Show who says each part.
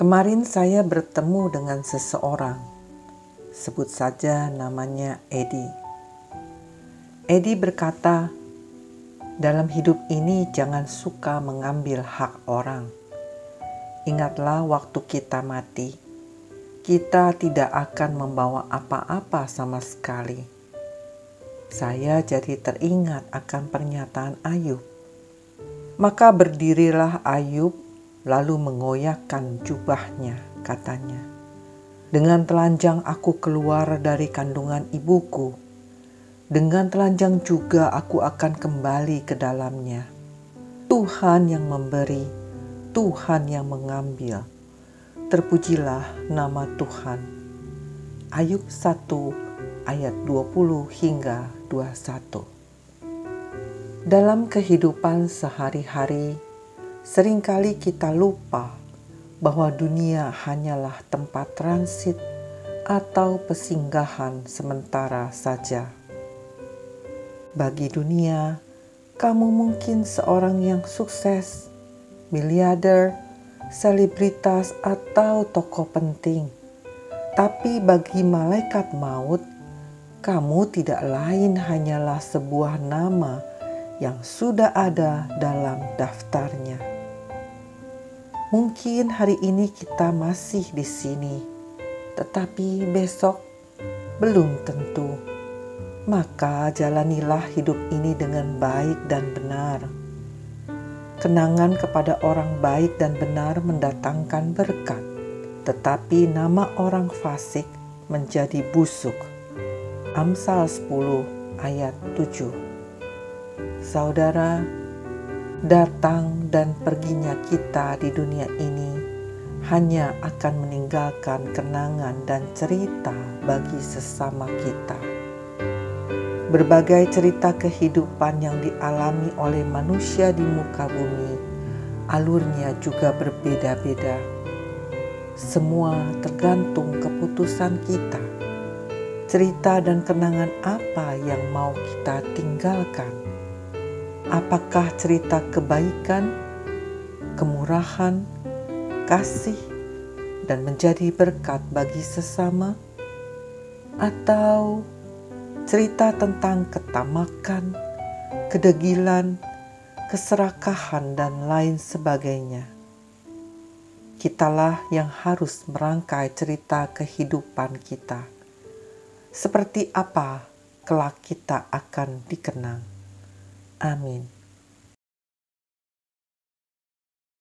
Speaker 1: Kemarin saya bertemu dengan seseorang, sebut saja namanya Edi. Edi berkata, "Dalam hidup ini, jangan suka mengambil hak orang. Ingatlah, waktu kita mati, kita tidak akan membawa apa-apa sama sekali." Saya jadi teringat akan pernyataan Ayub maka berdirilah Ayub lalu mengoyakkan jubahnya, katanya. Dengan telanjang aku keluar dari kandungan ibuku. Dengan telanjang juga aku akan kembali ke dalamnya. Tuhan yang memberi, Tuhan yang mengambil. Terpujilah nama Tuhan. Ayub 1 ayat 20 hingga 21. Dalam kehidupan sehari-hari, sering kali kita lupa bahwa dunia hanyalah tempat transit atau pesinggahan sementara saja. Bagi dunia, kamu mungkin seorang yang sukses, miliarder, selebritas, atau tokoh penting. Tapi bagi malaikat maut, kamu tidak lain hanyalah sebuah nama yang sudah ada dalam daftarnya. Mungkin hari ini kita masih di sini, tetapi besok belum tentu. Maka jalanilah hidup ini dengan baik dan benar. Kenangan kepada orang baik dan benar mendatangkan berkat, tetapi nama orang fasik menjadi busuk. Amsal 10 ayat 7 Saudara, datang dan perginya kita di dunia ini hanya akan meninggalkan kenangan dan cerita bagi sesama kita. Berbagai cerita kehidupan yang dialami oleh manusia di muka bumi, alurnya juga berbeda-beda. Semua tergantung keputusan kita. Cerita dan kenangan apa yang mau kita tinggalkan? Apakah cerita kebaikan, kemurahan, kasih, dan menjadi berkat bagi sesama, atau cerita tentang ketamakan, kedegilan, keserakahan, dan lain sebagainya? Kitalah yang harus merangkai cerita kehidupan kita. Seperti apa kelak kita akan dikenang. Amén.